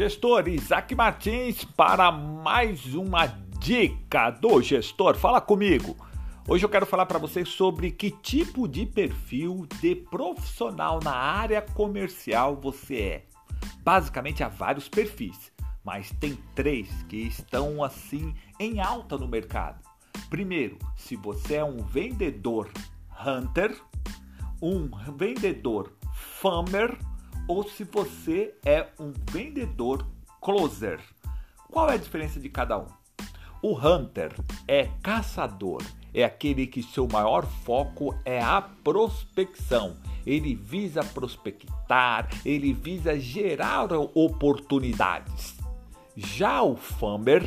Gestor Isaac Martins para mais uma dica do gestor. Fala comigo. Hoje eu quero falar para vocês sobre que tipo de perfil de profissional na área comercial você é. Basicamente há vários perfis, mas tem três que estão assim em alta no mercado. Primeiro, se você é um vendedor hunter, um vendedor farmer ou se você é um vendedor closer. Qual é a diferença de cada um? O hunter é caçador, é aquele que seu maior foco é a prospecção. Ele visa prospectar, ele visa gerar oportunidades. Já o farmer,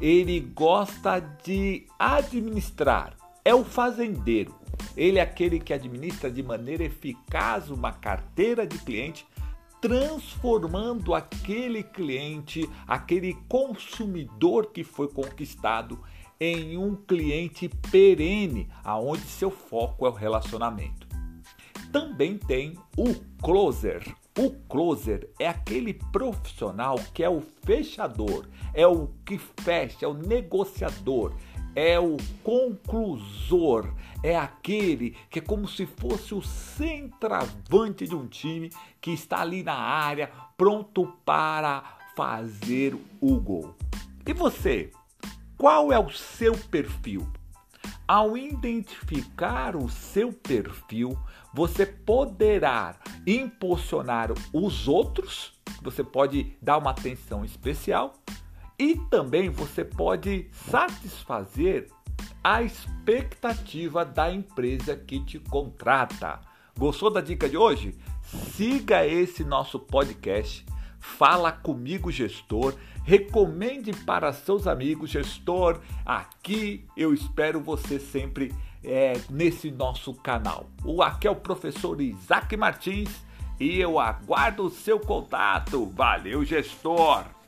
ele gosta de administrar, é o fazendeiro. Ele é aquele que administra de maneira eficaz uma carteira de cliente transformando aquele cliente, aquele consumidor que foi conquistado em um cliente perene, aonde seu foco é o relacionamento. Também tem o closer. O closer é aquele profissional que é o fechador, é o que fecha, é o negociador, é o conclusor, é aquele que é como se fosse o centroavante de um time que está ali na área pronto para fazer o gol. E você? Qual é o seu perfil? Ao identificar o seu perfil, você poderá impulsionar os outros, você pode dar uma atenção especial e também você pode satisfazer a expectativa da empresa que te contrata. Gostou da dica de hoje? Siga esse nosso podcast. Fala comigo, gestor. Recomende para seus amigos, gestor. Aqui eu espero você sempre é, nesse nosso canal. O aqui é o professor Isaac Martins e eu aguardo o seu contato. Valeu, gestor!